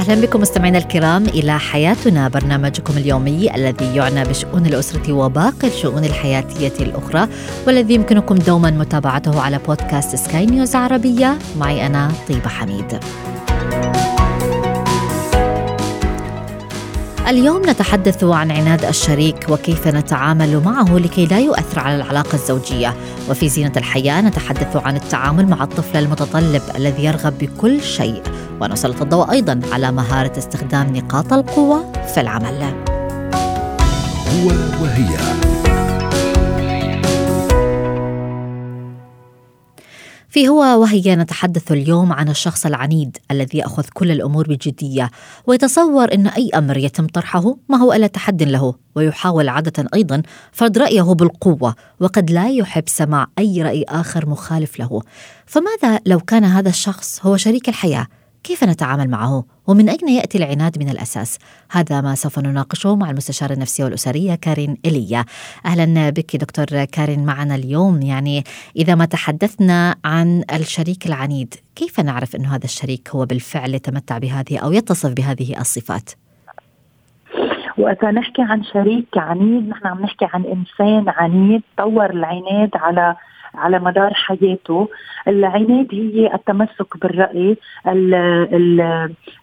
أهلا بكم مستمعينا الكرام إلى حياتنا برنامجكم اليومي الذي يعنى بشؤون الأسرة وباقي الشؤون الحياتية الأخرى والذي يمكنكم دوما متابعته على بودكاست سكاي نيوز عربية. معي أنا طيبة حميد. اليوم نتحدث عن عناد الشريك وكيف نتعامل معه لكي لا يؤثر على العلاقة الزوجية. وفي زينة الحياة نتحدث عن التعامل مع الطفل المتطلب الذي يرغب بكل شيء. ونسلط الضوء أيضا على مهارة استخدام نقاط القوة في العمل. هو وهي. في هو وهي نتحدث اليوم عن الشخص العنيد الذي يأخذ كل الأمور بجدية ويتصور إن أي أمر يتم طرحه ما هو إلا تحد له ويحاول عادة أيضا فرض رأيه بالقوة وقد لا يحب سماع أي رأي آخر مخالف له. فماذا لو كان هذا الشخص هو شريك الحياة؟ كيف نتعامل معه؟ ومن أين يأتي العناد من الأساس؟ هذا ما سوف نناقشه مع المستشارة النفسية والأسرية كارين إيليا أهلا بك دكتور كارين معنا اليوم. يعني إذا ما تحدثنا عن الشريك العنيد كيف نعرف أن هذا الشريك هو بالفعل يتمتع بهذه أو يتصف بهذه الصفات؟ وقتا نحكي عن شريك عنيد نحن عم نحكي عن إنسان عنيد طور العناد على على مدار حياته. العناد هي التمسك بالرأي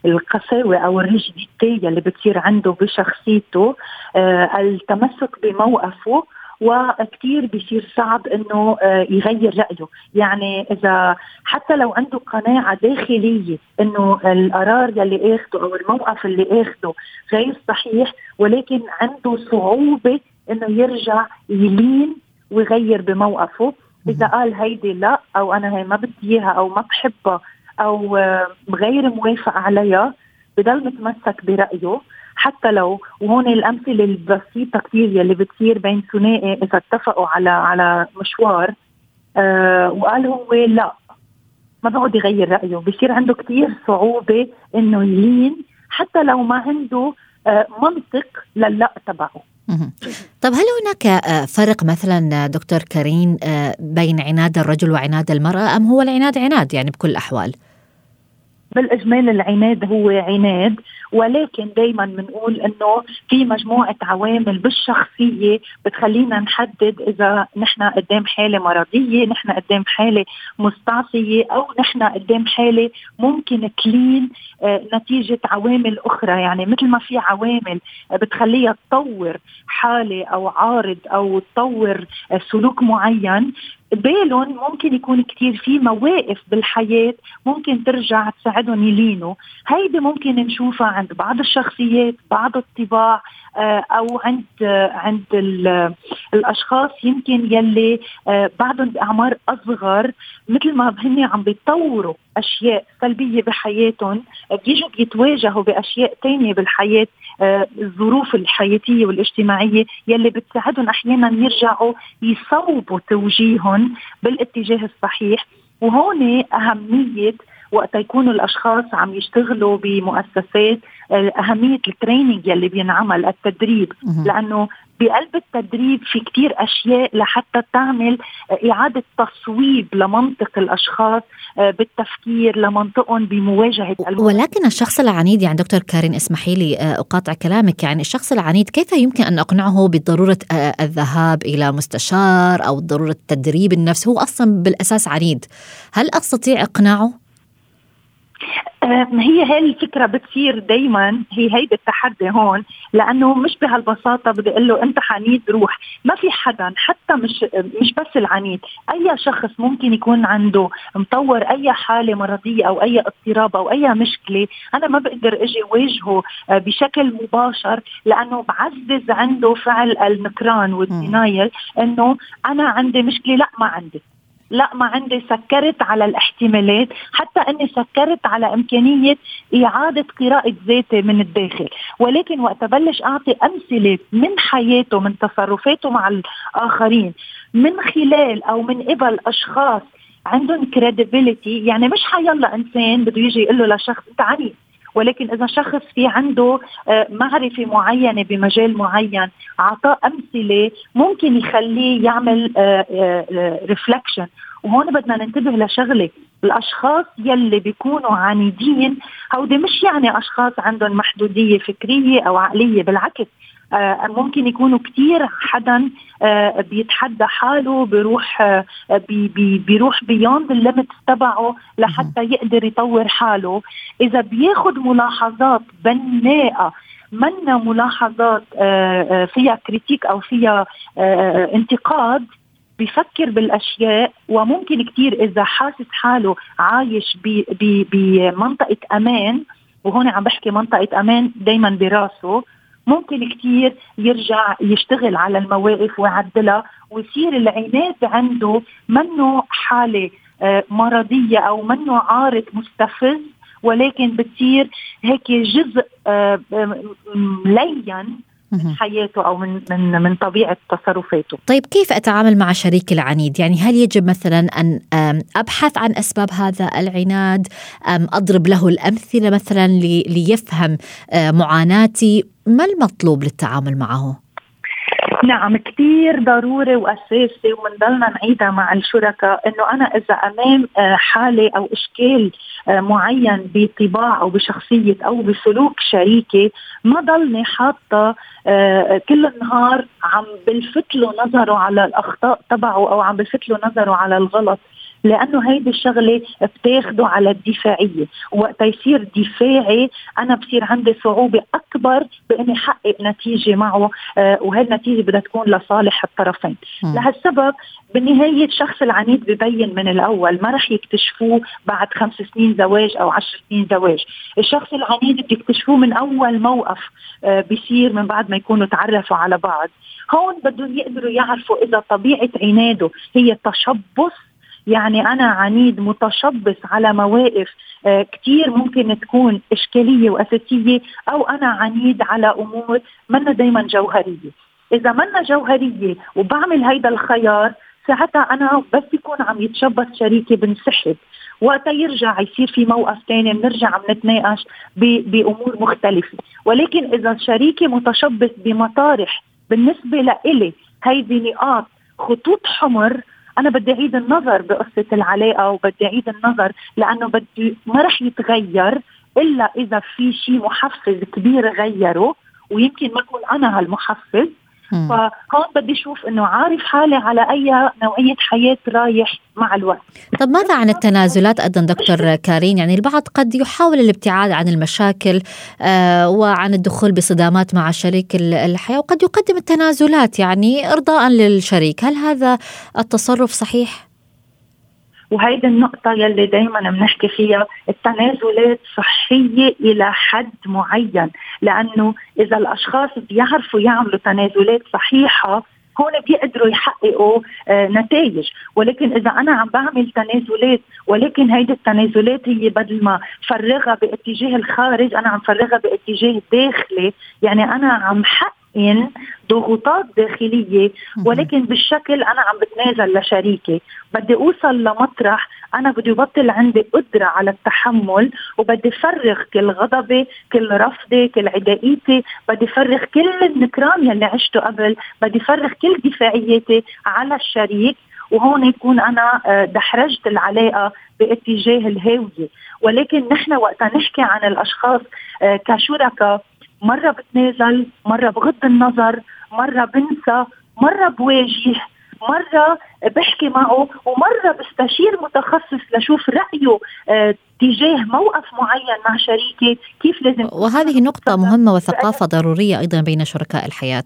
القساوة أو الرجديتية اللي بتصير عنده بشخصيته. آه، التمسك بموقفه وكثير بيصير صعب إنه آه، يغير رأيه، يعني إذا حتى لو عنده قناعة داخلية إنه القرار يلي اخذه أو الموقف اللي اخذه غير صحيح ولكن عنده صعوبة إنه يرجع يلين ويغير بموقفه. إذا قال هيدي لا أو أنا هي ما بدي إياها أو ما بحبها أو غير موافق عليها بضل متمسك برأيه. حتى لو وهون الأمثلة البسيطة كثير يلي بتصير بين ثنائي إذا اتفقوا على على مشوار آه وقال هو لا. ما بقعد يغير رأيه. بصير عنده كثير صعوبة إنه يلين حتى لو ما عنده آه منطق للأ تبعه. طب هل هناك آه، فرق مثلا دكتور كريم آه، بين عناد الرجل وعناد المرأة أم هو العناد عناد يعني بكل الأحوال؟ بالاجمال العناد هو عناد. ولكن دائما بنقول إنه في مجموعة عوامل بالشخصية بتخلينا نحدد إذا نحن قدام حالة مرضية، نحن قدام حالة مستعصية أو نحن قدام حالة ممكن تلين آه، نتيجة عوامل أخرى، يعني مثل ما في عوامل بتخليها تطور حالة أو عارض أو تطور سلوك معين بالهم ممكن يكون كتير في مواقف بالحياة ممكن ترجع تساعدهم يلينوا. هيدي ممكن نشوفها عند بعض الشخصيات بعض الطباع آه، أو عند عند الأشخاص يمكن يلي آه، بعضهم بأعمار أصغر. مثل ما هن عم بيطوروا أشياء سلبية بحياتهم بيجوا بيتواجهوا بأشياء ثانية بالحياة آه، الظروف الحياتية والاجتماعية يلي بتساعدهم أحيانا يرجعوا يصوبوا توجيههم بالاتجاه الصحيح. وهون أهمية وقت يكونوا الأشخاص عم يشتغلوا بمؤسسات أهمية التريننج يلي بينعمل التدريب لأنه بقلب التدريب في كتير أشياء لحتى تعمل إعادة تصويب لمنطق الأشخاص آه، بالتفكير لمنطقهم بمواجهة المنطق. ولكن الشخص العنيد يعني دكتور كارين اسمحي لي آه، أقاطع كلامك يعني الشخص العنيد كيف يمكن أن أقنعه بضرورة الذهاب إلى مستشار أو ضرورة تدريب النفس هو أصلا بالأساس عنيد هل أستطيع إقناعه؟ هي هاي الفكرة بتصير دايما هي هيدي التحدي هون لأنه مش بهالبساطة بدي أقول له أنت عنيد روح. ما في حدا حتى مش مش بس العنيد أي شخص ممكن يكون عنده مطور أي حالة مرضية أو أي اضطراب أو أي مشكلة أنا ما بقدر أجي واجهه آه، بشكل مباشر لأنه بعزز عنده فعل النكران وال denial أنه أنا عندي مشكلة لأ ما عندي. لا ما عندي سكرت على الاحتمالات حتى إني سكرت على إمكانية إعادة قراءة ذاتي من الداخل. ولكن وقت بلش أعطي أمثلة من حياته من تصرفاته مع الآخرين من خلال أو من قبل أشخاص عندهم credibility يعني مش حيلا إنسان بده يجي يقول له لشخص انت عنيف ولكن إذا شخص في عنده آه، معرفة معينة بمجال معين أعطاه أمثلة ممكن يخليه يعمل reflection آه، آه، وهون بدنا ننتبه لشغلة الأشخاص يلي بيكونوا عنيدين هودي مش يعني أشخاص عندهم محدودية فكرية أو عقلية بالعكس. ممكن يكونوا كثير حدا آه، بيتحدى حاله بيروح آه، بي بي بيروح beyond ال limit تبعه لحتى يقدر يطور حاله. إذا بياخذ ملاحظات بناءة منا ملاحظات فيها كريتيك أو فيها انتقاد بفكر بالأشياء وممكن كثير إذا حاسس حاله عايش بمنطقة أمان. وهون عم بحكي منطقة أمان دائما براسه. ممكن كثير يرجع يشتغل على المواقف ويعدلها ويصير العناد عنده منه حالة آه، مرضية أو منه عارض مستفز ولكن بتصير هيك جزء آه، ملين من حياته أو من من من طبيعة تصرفاته. طيب كيف أتعامل مع شريكي العنيد؟ يعني هل يجب مثلا أن أبحث عن أسباب هذا العناد؟ آم أضرب له الأمثلة مثلا ليفهم آه، معاناتي؟ ما المطلوب للتعامل معه؟ نعم كثير ضروري وأساسي ومنضلنا نعيدها مع الشركاء إنه أنا إذا أمام آه، حالة أو إشكال آه، معين بطباع أو بشخصية أو بسلوك شريكي ما ضلني حاطة آه، كل النهار عم بلفت له نظره على الأخطاء تبعه أو عم بلفت له نظره على الغلط. لأنه هيدي الشغلة بتاخده على الدفاعية. وقت يصير دفاعي أنا بصير عندي صعوبة أكبر بإني أحقق نتيجة معه آه وهي النتيجه بدها تكون لصالح الطرفين. م. لهالسبب بالنهايه الشخص العنيد ببين من الأول ما رح يكتشفوه بعد خمس سنين زواج أو عشر سنين زواج. الشخص العنيد بيكتشفوه من أول موقف آه بيصير من بعد ما يكونوا تعرفوا على بعض. هون بدهم يقدروا يعرفوا إذا طبيعة عناده هي تشبث يعني أنا عنيد متشبث على مواقف آه، كثير ممكن تكون إشكالية وأساسية أو أنا عنيد على أمور منا دايما جوهرية. إذا منا جوهرية وبعمل هيدا الخيار ساعتها أنا بس يكون عم يتشبث شريكي بنسحب. وقتها يرجع يصير في موقف ثاني بنرجع عم نتناقش بأمور مختلفة، ولكن إذا شريكي متشبث بمطارح بالنسبة لإلي هيدي نقاط خطوط حمر أنا بدي أعيد النظر بقصة العلاقة وبدي أعيد النظر لأنه بدي ما رح يتغير إلا إذا في شيء محفز كبير غيره ويمكن ما أكون أنا هالمحفز. فهون بدي أشوف إنه عارف حالي على أي نوعية حياة رايح مع الوقت. طب ماذا عن التنازلات أيضا دكتور كارين؟ يعني البعض قد يحاول الابتعاد عن المشاكل آه وعن الدخول بصدامات مع شريك الحياة وقد يقدم التنازلات يعني ارضاء للشريك. هل هذا التصرف صحيح؟ وهيدي النقطة يلي دايما بنحكي فيها التنازلات صحية إلى حد معين لأنه إذا الأشخاص بيعرفوا يعملوا تنازلات صحيحة هون بيقدروا يحققوا آه نتائج. ولكن إذا أنا عم بعمل تنازلات ولكن هيدي التنازلات هي بدل ما فرغها باتجاه الخارج أنا عم فرغها باتجاه الداخلي يعني أنا عم حقن ضغوطات داخلية ولكن بالشكل أنا عم بتنازل لشريكي. بدي أوصل لمطرح أنا بدي بطل عندي قدرة على التحمل وبدي فرغ كل غضبي كل رفضي كل عدائيتي. بدي فرغ كل النكران يلي عشته قبل. بدي فرغ كل دفاعياتي على الشريك وهون يكون أنا آه، دحرجت العلاقة باتجاه الهاوية. ولكن نحن وقتها نحكي عن الأشخاص آه، كشركاء مرة بتنازل مرة بغض النظر مرة بنسى مرة بواجه مرة بحكي معه ومرة بستشير متخصص لشوف رأيه آه تجاه موقف معين مع شريكي كيف لازم وهذه نقطة مهمة وثقافة ضرورية أيضا بين شركاء الحياة.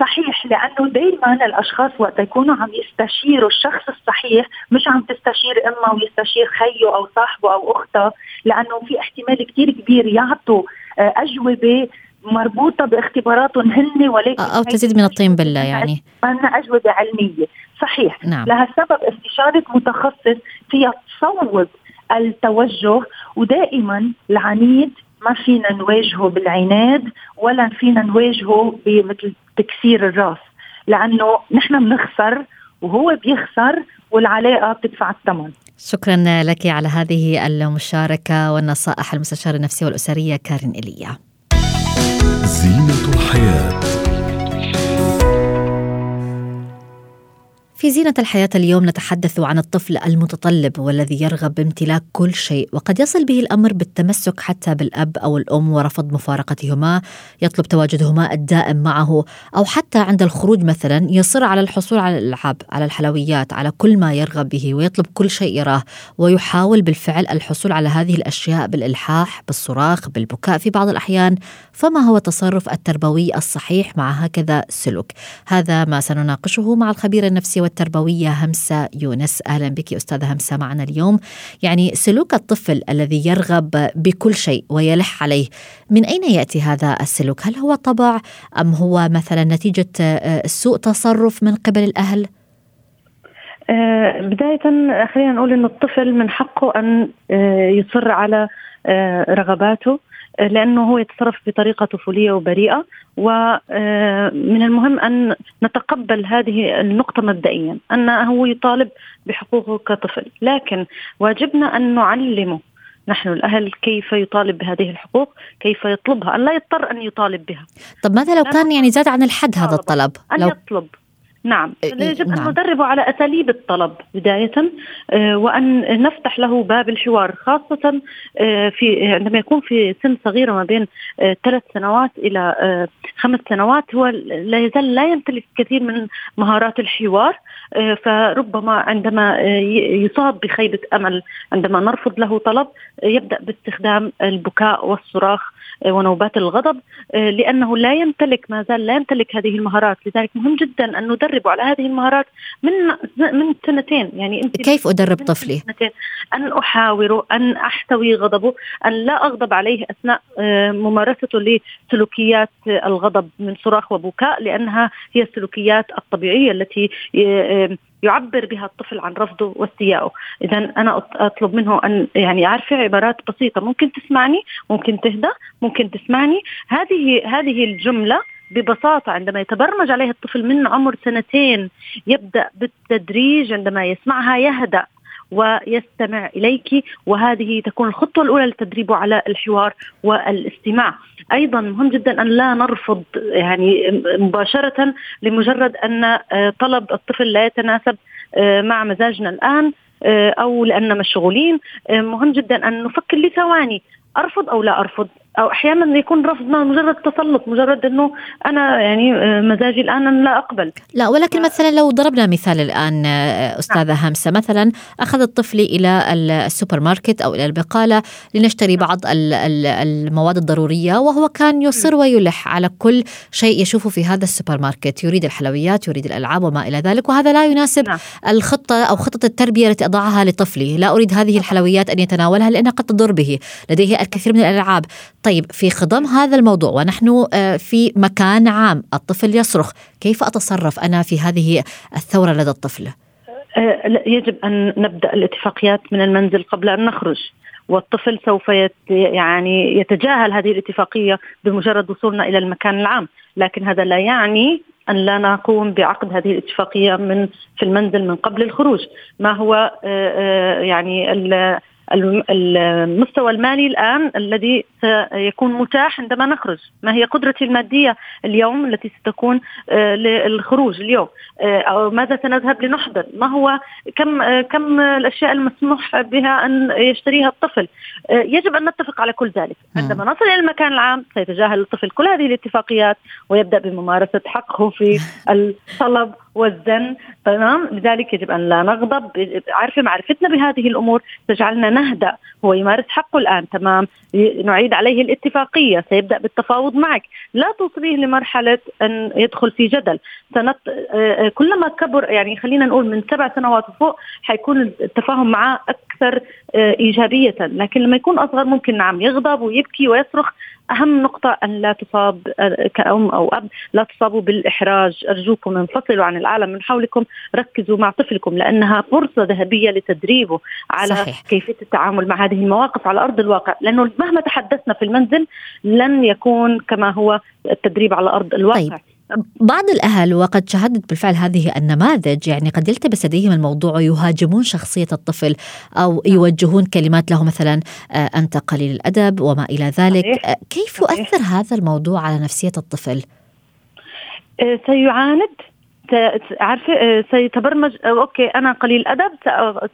صحيح لأنه دائما الأشخاص وقت يكونوا عم يستشيروا الشخص الصحيح مش عم تستشير امها ويستشير خيه أو صاحبه أو أخته لأنه في احتمال كثير كبير يعطوا أجوبة مربوطة باختباراتهم هن ولكن أو تزيد من الطين بله يعني. عندنا أجوبة علمية. صحيح. نعم. لهالسبب استشارة متخصص فيها تصوب التوجه ودائما العنيد ما فينا نواجهه بالعناد ولا فينا نواجهه بمثل تكسير الراس. لأنه نحن بنخسر وهو بيخسر والعلاقة بتدفع الثمن. شكرا لك على هذه المشاركة والنصائح المستشارة النفسية والأسرية كارين إيليا زينة الحياة. في زينة الحياة اليوم نتحدث عن الطفل المتطلب والذي يرغب بامتلاك كل شيء وقد يصل به الأمر بالتمسك حتى بالأب أو الأم ورفض مفارقتهما يطلب تواجدهما الدائم معه أو حتى عند الخروج مثلا يصر على الحصول على الألعاب على الحلويات على كل ما يرغب به ويطلب كل شيء يراه ويحاول بالفعل الحصول على هذه الأشياء بالإلحاح بالصراخ بالبكاء في بعض الأحيان. فما هو التصرف التربوي الصحيح مع هكذا سلوك؟ هذا ما سنناقشه مع الخبير النفسي والتربوية همسة يونس. أهلا بك أستاذة همسة معنا اليوم. يعني سلوك الطفل الذي يرغب بكل شيء ويلح عليه من أين يأتي هذا السلوك؟ هل هو طبع أم هو مثلا نتيجة سوء تصرف من قبل الأهل؟ آه، بداية خلينا نقول أن الطفل من حقه أن آه، يصر على آه، رغباته. لأنه هو يتصرف بطريقة طفولية وبريئة. ومن المهم أن نتقبل هذه النقطة مبدئيا انه هو يطالب بحقوقه كطفل. لكن واجبنا أن نعلمه نحن الأهل كيف يطالب بهذه الحقوق كيف يطلبها. أن لا يضطر أن يطالب بها. طب ماذا لو كان يعني زاد عن الحد هذا الطلب؟ أن لو يطلب. نعم إيه، يجب نعم. أن ندربه على أساليب الطلب بداية آه، وأن نفتح له باب الحوار خاصة آه، في عندما يكون في سن صغيرة ما بين آه، ثلاث سنوات إلى خمس سنوات هو لا يزال لا يمتلك كثير من مهارات الحوار فربما عندما يصاب بخيبة أمل عندما نرفض له طلب يبدأ باستخدام البكاء والصراخ ونوبات الغضب لأنه لا يمتلك ما زال لا يمتلك هذه المهارات. لذلك مهم جدا أن ندربه على هذه المهارات من من سنتين. يعني أنت كيف أدرب طفلي؟ سنتين أن احاوره أن أحتوي غضبه أن لا أغضب عليه أثناء آه، ممارسته لسلوكيات الغضب من صراخ وبكاء لأنها هي السلوكيات الطبيعية التي آه، يعبر بها الطفل عن رفضه واستيائه. اذا أنا أطلب منه أن يعني يعرف عبارات بسيطة. ممكن تسمعني؟ ممكن تهدى ممكن تسمعني؟ هذه هذه الجملة ببساطة عندما يتبرمج عليه الطفل من عمر سنتين يبدأ بالتدريج عندما يسمعها يهدأ. ويستمع إليك. وهذه تكون الخطوة الأولى لتدريبه على الحوار والاستماع. أيضا مهم جدا أن لا نرفض يعني مباشرة لمجرد أن طلب الطفل لا يتناسب مع مزاجنا الآن أو لاننا مشغولين. مهم جدا أن نفكر لثواني أرفض أو لا أرفض؟ أو أحيانا يكون رفضنا مجرد تسلط مجرد إنه أنا يعني آه، مزاجي الآن أنا لا أقبل. لا ولكن مثلا لو ضربنا مثال الآن آه، أستاذة نعم. همسة مثلا أخذ طفلي إلى السوبر ماركت أو إلى البقالة لنشتري بعض المواد الضرورية وهو كان يصر ويلح على كل شيء يشوفه في هذا السوبر ماركت يريد الحلويات يريد الألعاب وما إلى ذلك وهذا لا يناسب نعم. الخطة أو خطة التربية التي أضعها لطفلي لا أريد هذه الحلويات أن يتناولها لأنها قد تضر به. لديه الكثير من الألعاب. طيب في خضم هذا الموضوع ونحن آه، في مكان عام الطفل يصرخ كيف أتصرف أنا في هذه الثورة لدى الطفل؟ آه، يجب أن نبدأ الاتفاقيات من المنزل قبل أن نخرج والطفل سوف يت يعني يتجاهل هذه الاتفاقية بمجرد وصولنا إلى المكان العام لكن هذا لا يعني أن لا نقوم بعقد هذه الاتفاقية من في المنزل من قبل الخروج ما هو آه، يعني المستوى المالي الآن الذي سيكون متاح عندما نخرج. ما هي قدرتي المادية اليوم التي ستكون آه، للخروج اليوم؟ آه، أو ماذا سنذهب لنحضر؟ ما هو كم آه، كم الأشياء المسموح بها أن يشتريها الطفل؟ يجب أن نتفق على كل ذلك. عندما نصل إلى المكان العام سيتجاهل الطفل كل هذه الاتفاقيات ويبدأ بممارسة حقه في الطلب والزن تمام؟ لذلك يجب أن لا نغضب. عارفة معرفتنا بهذه الأمور؟ تجعلنا نهدأ. هو يمارس حقه الآن تمام؟ نعيد عليه الاتفاقية سيبدأ بالتفاوض معك. لا توصليه لمرحلة أن يدخل في جدل. سنت... كلما كبر يعني خلينا نقول من سبع سنوات وفوق حيكون التفاهم معه أكثر آه، إيجابية. لكن لما يكون أصغر ممكن نعم يغضب ويبكي ويصرخ. أهم نقطة أن لا تصاب آه، كأم أو أب لا تصابوا بالإحراج أرجوكم انفصلوا عن العالم من حولكم ركزوا مع طفلكم لأنها فرصة ذهبية لتدريبه على صحيح. كيفية التعامل مع هذه المواقف على أرض الواقع لأنه مهما تحدثنا في المنزل لن يكون كما هو التدريب على أرض الواقع طيب. بعض الأهل وقد شاهدت بالفعل هذه النماذج يعني قد يلتبس لديهم الموضوع ويهاجمون شخصية الطفل أو يوجهون كلمات له مثلا آه، أنت قليل الأدب وما إلى ذلك صحيح. كيف يؤثر هذا الموضوع على نفسية الطفل؟ آه، سيعاند عارفة آه، سيتبرمج آه، okay أنا قليل ادب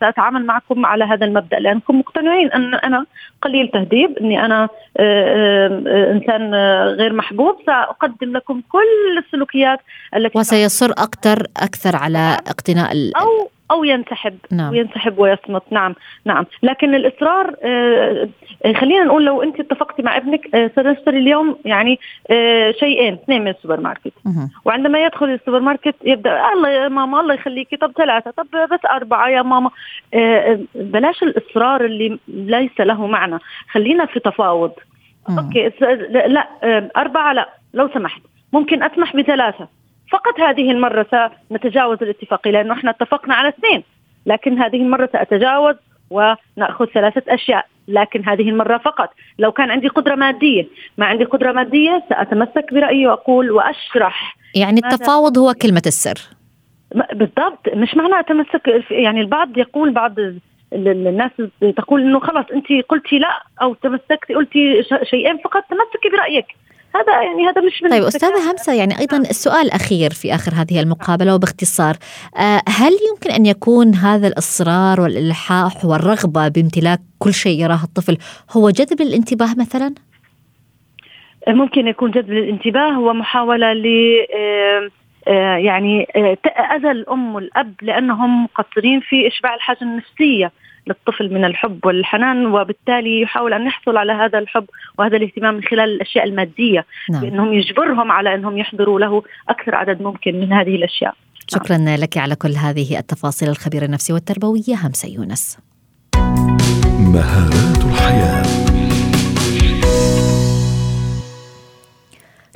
سأتعامل معكم على هذا المبدأ لأنكم مقتنعين أن أنا قليل تهذيب أني أنا آه، إنسان غير محبوب سأقدم لكم كل السلوكيات التي وسيصر أكثر أكثر على اقتناع أو أو ينسحب نعم. وينسحب ويصمت. نعم نعم. لكن الإصرار آه خلينا نقول لو أنت اتفقتي مع ابنك آه سنشتري اليوم يعني آه شيئين اثنين من السوبر ماركت. مه. وعندما يدخل السوبر ماركت يبدأ الله يا ماما الله يخليكي طب ثلاثة طب بس أربعة يا ماما. آه بلاش الإصرار اللي ليس له معنى. خلينا في تفاوض. مه. okay لا آه أربعة لا لو سمحت. ممكن أسمح بثلاثة. فقط هذه المرة سنتجاوز الاتفاقية لأنه إحنا اتفقنا على اثنين لكن هذه المرة سأتجاوز ونأخذ ثلاثة أشياء لكن هذه المرة فقط. لو كان عندي قدرة مادية ما عندي قدرة مادية سأتمسك برأيي وأقول وأشرح يعني التفاوض هو كلمة السر. بالضبط مش معنى أتمسك يعني البعض يقول بعض الناس تقول إنه خلاص انت قلتي لا أو تمسكتي قلتي شيئين فقط تمسكي برأيك. هذا يعني هذا مش طيب أستاذة همسة يعني أيضا السؤال الأخير في آخر هذه المقابلة وباختصار. آه، هل يمكن أن يكون هذا الإصرار والإلحاح والرغبة بامتلاك كل شيء يراه الطفل هو جذب الانتباه مثلا؟ ممكن يكون جذب الانتباه ومحاوله ل آه، آه، يعني اذى الأم والأب لأنهم مقصرين في إشباع الحاجة النفسية. للطفل من الحب والحنان وبالتالي يحاول أن يحصل على هذا الحب وهذا الاهتمام من خلال الأشياء المادية نعم. بأنهم يجبرهم على أنهم يحضروا له أكثر عدد ممكن من هذه الأشياء شكرا نعم. لك على كل هذه التفاصيل الخبيرة النفسية والتربوية همسة يونس مهارات الحياة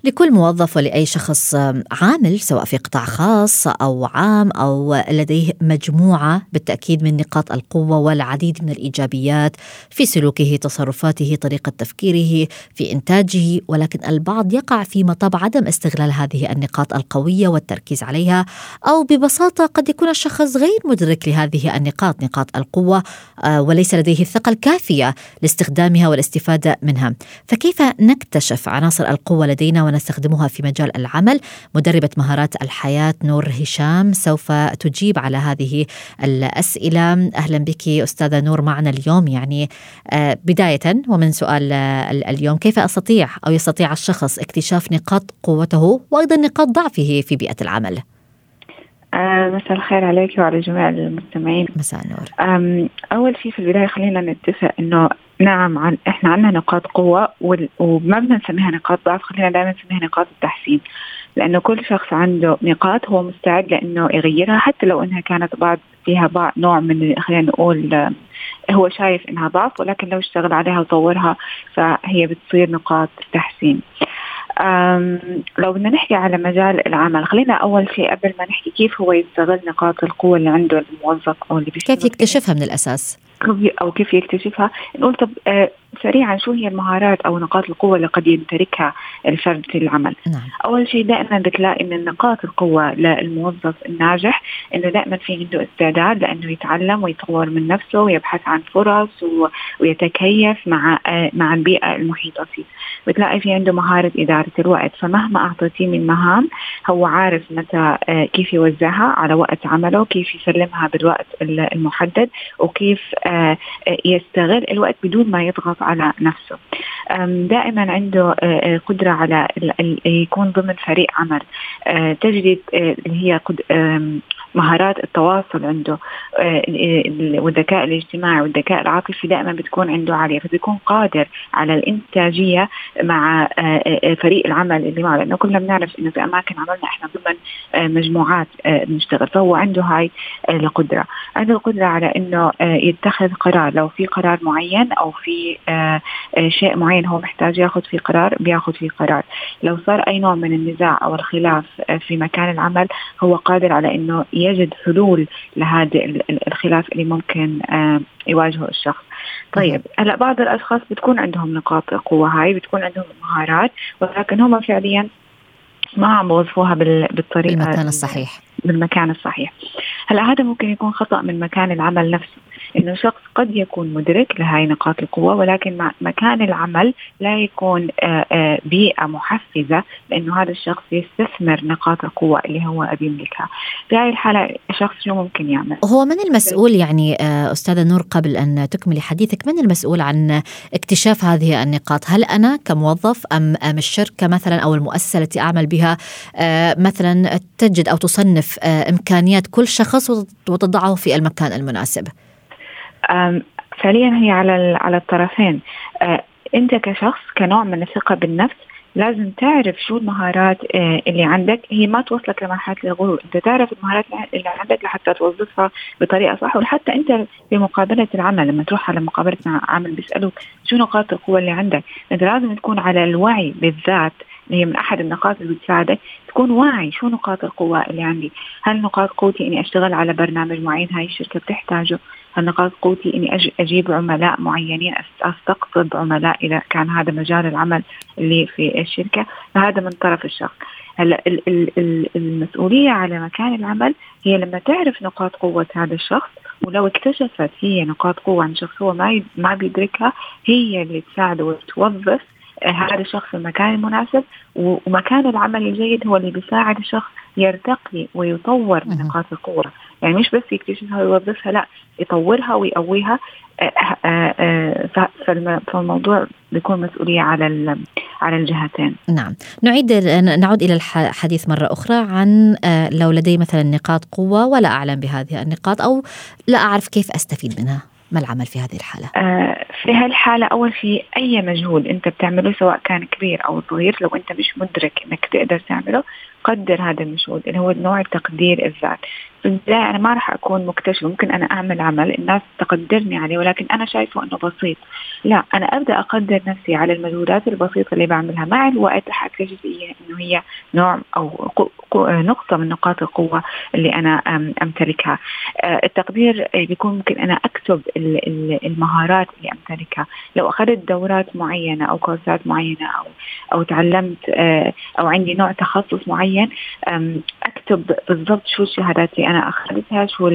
لكل موظف ولأي شخص عامل سواء في قطاع خاص أو عام أو لديه مجموعة بالتأكيد من نقاط القوة والعديد من الإيجابيات في سلوكه تصرفاته طريقة تفكيره في إنتاجه. ولكن البعض يقع في مطب عدم استغلال هذه النقاط القوية والتركيز عليها أو ببساطة قد يكون الشخص غير مدرك لهذه النقاط نقاط القوة آه، وليس لديه الثقة الكافية لاستخدامها والاستفادة منها. فكيف نكتشف عناصر القوة لدينا ونستخدمها في مجال العمل. مدربة مهارات الحياة نور هشام سوف تجيب على هذه الأسئلة. أهلا بك أستاذة نور معنا اليوم. يعني آه، بداية ومن سؤال اليوم كيف أستطيع أو يستطيع الشخص اكتشاف نقاط قوته وأيضا نقاط ضعفه في بيئة العمل؟ آه مساء الخير عليك وعلى جميع المستمعين. مساء النور. أول شيء في البداية خلينا نتفق أنه نعم عن إحنا عندنا نقاط قوة وما بدنا نسميها نقاط ضعف خلينا دائما نسميها نقاط التحسين. لأنه كل شخص عنده نقاط هو مستعد لأنه يغيرها حتى لو أنها كانت بعض فيها بعض نوع من خلينا نقول هو شايف إنها ضعف ولكن لو اشتغل عليها وطورها فهي بتصير نقاط تحسين. لو بدنا نحكي على مجال العمل خلينا أول شيء قبل ما نحكي كيف هو يستغل نقاط القوة اللي عنده الموظف أو اللي كيف يكتشفها من الاساس أو كيف يكتشفها؟ نقول طب آه سريعا شو هي المهارات أو نقاط القوة اللي قد يمتلكها الفرد في العمل؟ نعم. أول شيء دائما بتلاقي من نقاط القوة للموظف الناجح إنه دائما في عنده استعداد لأنه يتعلم ويطور من نفسه ويبحث عن فرص ويتكيف مع مع البيئة المحيطة فيه. بتلاقي في عنده مهارة إدارة الوقت. فمهما أعطيتيه من مهام هو عارف متى آه كيف يوزعها على وقت عمله كيف يسلمها بالوقت المحدد وكيف آه، آه، يستغل الوقت بدون ما يضغط على نفسه. دائما عنده قدرة على يكون ضمن فريق عمل. تجد اللي هي مهارات التواصل عنده والذكاء الاجتماعي والذكاء العاطفي دائما بتكون عنده عالية فبيكون قادر على الإنتاجية مع فريق العمل اللي معه. لأنه كلنا بنعرف إنه في أماكن عملنا إحنا ضمن مجموعات بنشتغل. فهو عنده هاي القدرة. عنده القدرة على إنه يتخذ قرار. لو في قرار معين أو في شيء معين هو محتاج ياخذ فيه قرار بياخذ فيه قرار. لو صار أي نوع من النزاع أو الخلاف في مكان العمل هو قادر على إنه يجد حلول لهذا الخلاف اللي ممكن يواجهه الشخص. طيب هلا بعض الأشخاص بتكون عندهم نقاط القوه هاي بتكون عندهم مهارات ولكن هم فعليا ما عم بوظفوها بالطريقة بالمكان الصحيح. بالمكان الصحيح. هلا هذا ممكن يكون خطأ من مكان العمل نفسه إنه شخص قد يكون مدرك لهي نقاط القوة ولكن مكان العمل لا يكون آه، آه، بيئة محفزة لإنه هذا الشخص يستثمر نقاط القوة اللي هو بيملكها هذه الحالة الشخص شو ممكن يعمل؟ هو من المسؤول يعني آه، أستاذة نور قبل أن تكملي حديثك من المسؤول عن اكتشاف هذه النقاط؟ هل أنا كموظف أم أم الشركة مثلا أو المؤسسة التي أعمل بها مثلا تجد أو تصنف إمكانيات كل شخص وتضعه في المكان المناسب. فعليا هي على على الطرفين. أه، أنت كشخص كنوع من الثقة بالنفس لازم تعرف شو المهارات أه، اللي عندك. هي ما توصلك لمرحلة الغرور. أنت تعرف المهارات اللي عندك لحتى توظفها بطريقة صح. وحتى أنت في مقابلة العمل لما تروح على مقابلة مع عامل بيسألوك شو نقاط القوة اللي عندك. أنت لازم تكون على الوعي بالذات. هي من أحد النقاط اللي بتساعدك تكون واعي شو نقاط القوة اللي عندي. هل نقاط قوتي إني أشتغل على برنامج معين؟ هاي الشركة بتحتاجه. هل نقاط قوتي إني أجيب عملاء معينين؟ أستقطب عملاء إذا كان هذا مجال العمل اللي في الشركة؟ فهذا من طرف الشخص. هلأ المسؤولية على مكان العمل هي لما تعرف نقاط قوة هذا الشخص ولو اكتشفت هي نقاط قوة عند شخص هو ما ما بيدركها هي اللي تساعده وتوظف هذا الشخص في المكان المناسب ومكان العمل الجيد هو اللي بيساعد الشخص يرتقي ويطور من نقاط القوة. يعني مش بس يكتشفها ويوظفها لا يطورها ويقويها. آه، آه، آه، فالموضوع بيكون مسؤولية على على الجهتين. نعم. نعيد نعود إلى الحديث مرة أخرى عن لو لدي مثلا نقاط قوة ولا أعلم بهذه النقاط أو لا أعرف كيف أستفيد منها. ما العمل في هذه الحالة؟ آه في هالحالة أول شيء أي مجهود أنت بتعمله سواء كان كبير أو صغير لو أنت مش مدرك أنك تقدر تعمله قدر هذا المجهود اللي هو نوع تقدير الذات. لا أنا ما راح أكون مكتشفة ممكن أنا أعمل عمل الناس تقدرني عليه ولكن أنا شايفه أنه بسيط. لا أنا أبدأ أقدر نفسي على المجهودات البسيطة اللي بعملها. مع الوقت حأكتشف هي أنه هي نوع أو نقطة من نقاط القوة اللي أنا أمتلكها. آه، التقدير بيكون ممكن أنا أكتب المهارات اللي أمتلكها. لو أخذت دورات معينة أو كورسات معينة أو أو تعلمت آه، أو عندي نوع تخصص معين أكتب بالضبط شو الشهادات اللي أنا أخذتها شو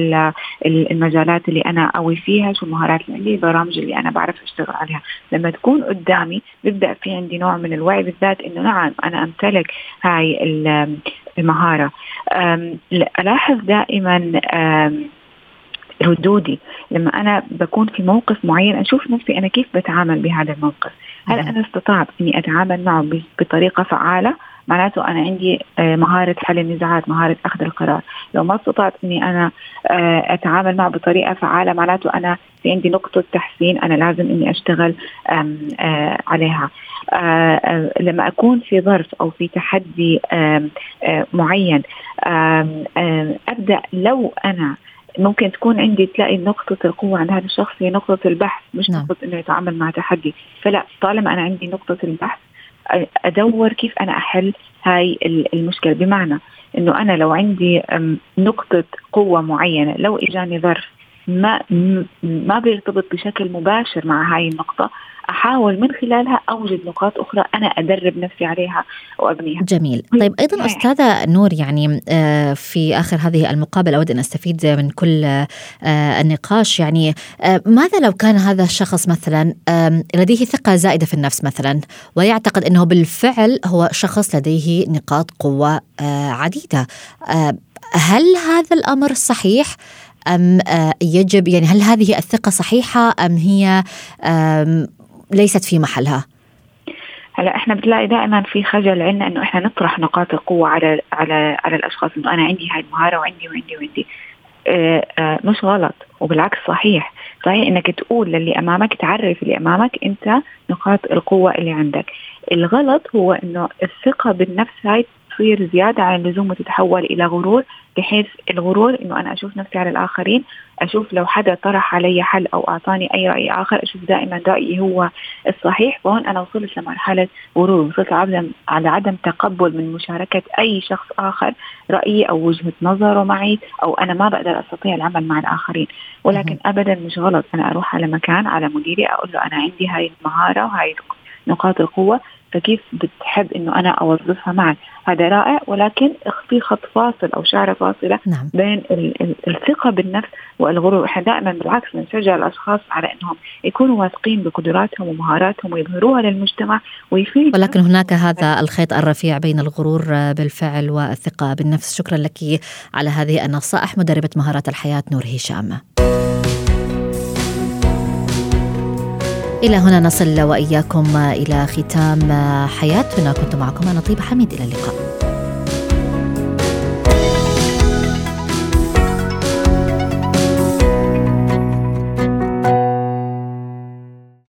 المجالات اللي أنا قوي فيها شو المهارات اللي عندي البرامج اللي أنا بعرف أشتغل عليها. لما تكون قدامي بيبدأ في عندي نوع من الوعي بالذات إنه نعم أنا أمتلك هاي المهارة. ألاحظ دائما ردودي لما أنا بكون في موقف معين أشوف نفسي أنا كيف بتعامل بهذا الموقف. هل أنا استطعت إني أتعامل معه بطريقة فعالة؟ معناته أنا عندي آه، مهارة حل النزاعات مهارة أخذ القرار. لو ما استطعت إني أنا آه، أتعامل معه بطريقة فعالة معناته أنا في عندي نقطة تحسين أنا لازم إني أشتغل آه، عليها. لما أكون في ظرف أو في تحدي معين أبدأ لو أنا ممكن تكون عندي تلاقي نقطة القوة عند هذا الشخص هي نقطة البحث مش نعم. نقطة إنه يتعامل مع تحدي. فلا طالما أنا عندي نقطة البحث أدور كيف أنا أحل هاي المشكلة. بمعنى إنه أنا لو عندي نقطة قوة معينة لو إجاني ظرف ما ما بيرتبط بشكل مباشر مع هاي النقطة أحاول من خلالها أوجد نقاط أخرى أنا أدرب نفسي عليها وأبنيها. جميل، طيب أيضا يعني. أستاذة نور يعني آه، في آخر هذه المقابلة أود أن أستفيد من كل آه، النقاش يعني آه، ماذا لو كان هذا الشخص مثلا لديه ثقة زائدة في النفس مثلا ويعتقد إنه بالفعل هو شخص لديه نقاط قوة عديدة هل هذا الأمر صحيح؟ أم يجب يعني هل هذه الثقة صحيحة أم هي ليست في محلها. هلا إحنا بتلاقي دائما في خجل عندنا إنه إحنا نطرح نقاط القوة على على على الأشخاص إنه أنا عندي هاي المهارة وعندي وعندي وعندي. آه آه مش غلط وبالعكس صحيح. صحيح إنك تقول للي أمامك تعرف اللي أمامك أنت نقاط القوة اللي عندك. الغلط هو إنه الثقة بالنفس هاي تصير زيادة عن اللزوم وتتحول إلى غرور بحيث الغرور إنه أنا أشوف نفسي على الآخرين أشوف لو حدا طرح علي حل أو أعطاني أي رأي آخر أشوف دائما رأيي هو الصحيح وهون أنا وصلت لمرحلة غرور وصلت على عدم تقبل من مشاركة أي شخص آخر رأيي أو وجهة نظره معي أو أنا ما بقدر أستطيع العمل مع الآخرين. ولكن أبدا مش غلط أنا أروح على مكان على مديري أقول له أنا عندي هاي المهارة وهاي نقاط القوة فكيف بتحب إنه أنا أوظفها معك؟ هذا رائع ولكن في خط فاصل أو شعره فاصلة نعم. بين الثقة بالنفس والغرور. إحنا دائما بالعكس بنشجع الأشخاص على إنهم يكونوا واثقين بقدراتهم ومهاراتهم ويظهروها للمجتمع ويفيد ولكن هناك هذا الخيط الرفيع بين الغرور بالفعل والثقة بالنفس. شكرا لك على هذه النصائح مدربة مهارات الحياة نور هشام. إلى هنا نصل وإياكم إلى ختام حياتنا. كنت معكم أنا طيبة حميد. إلى اللقاء.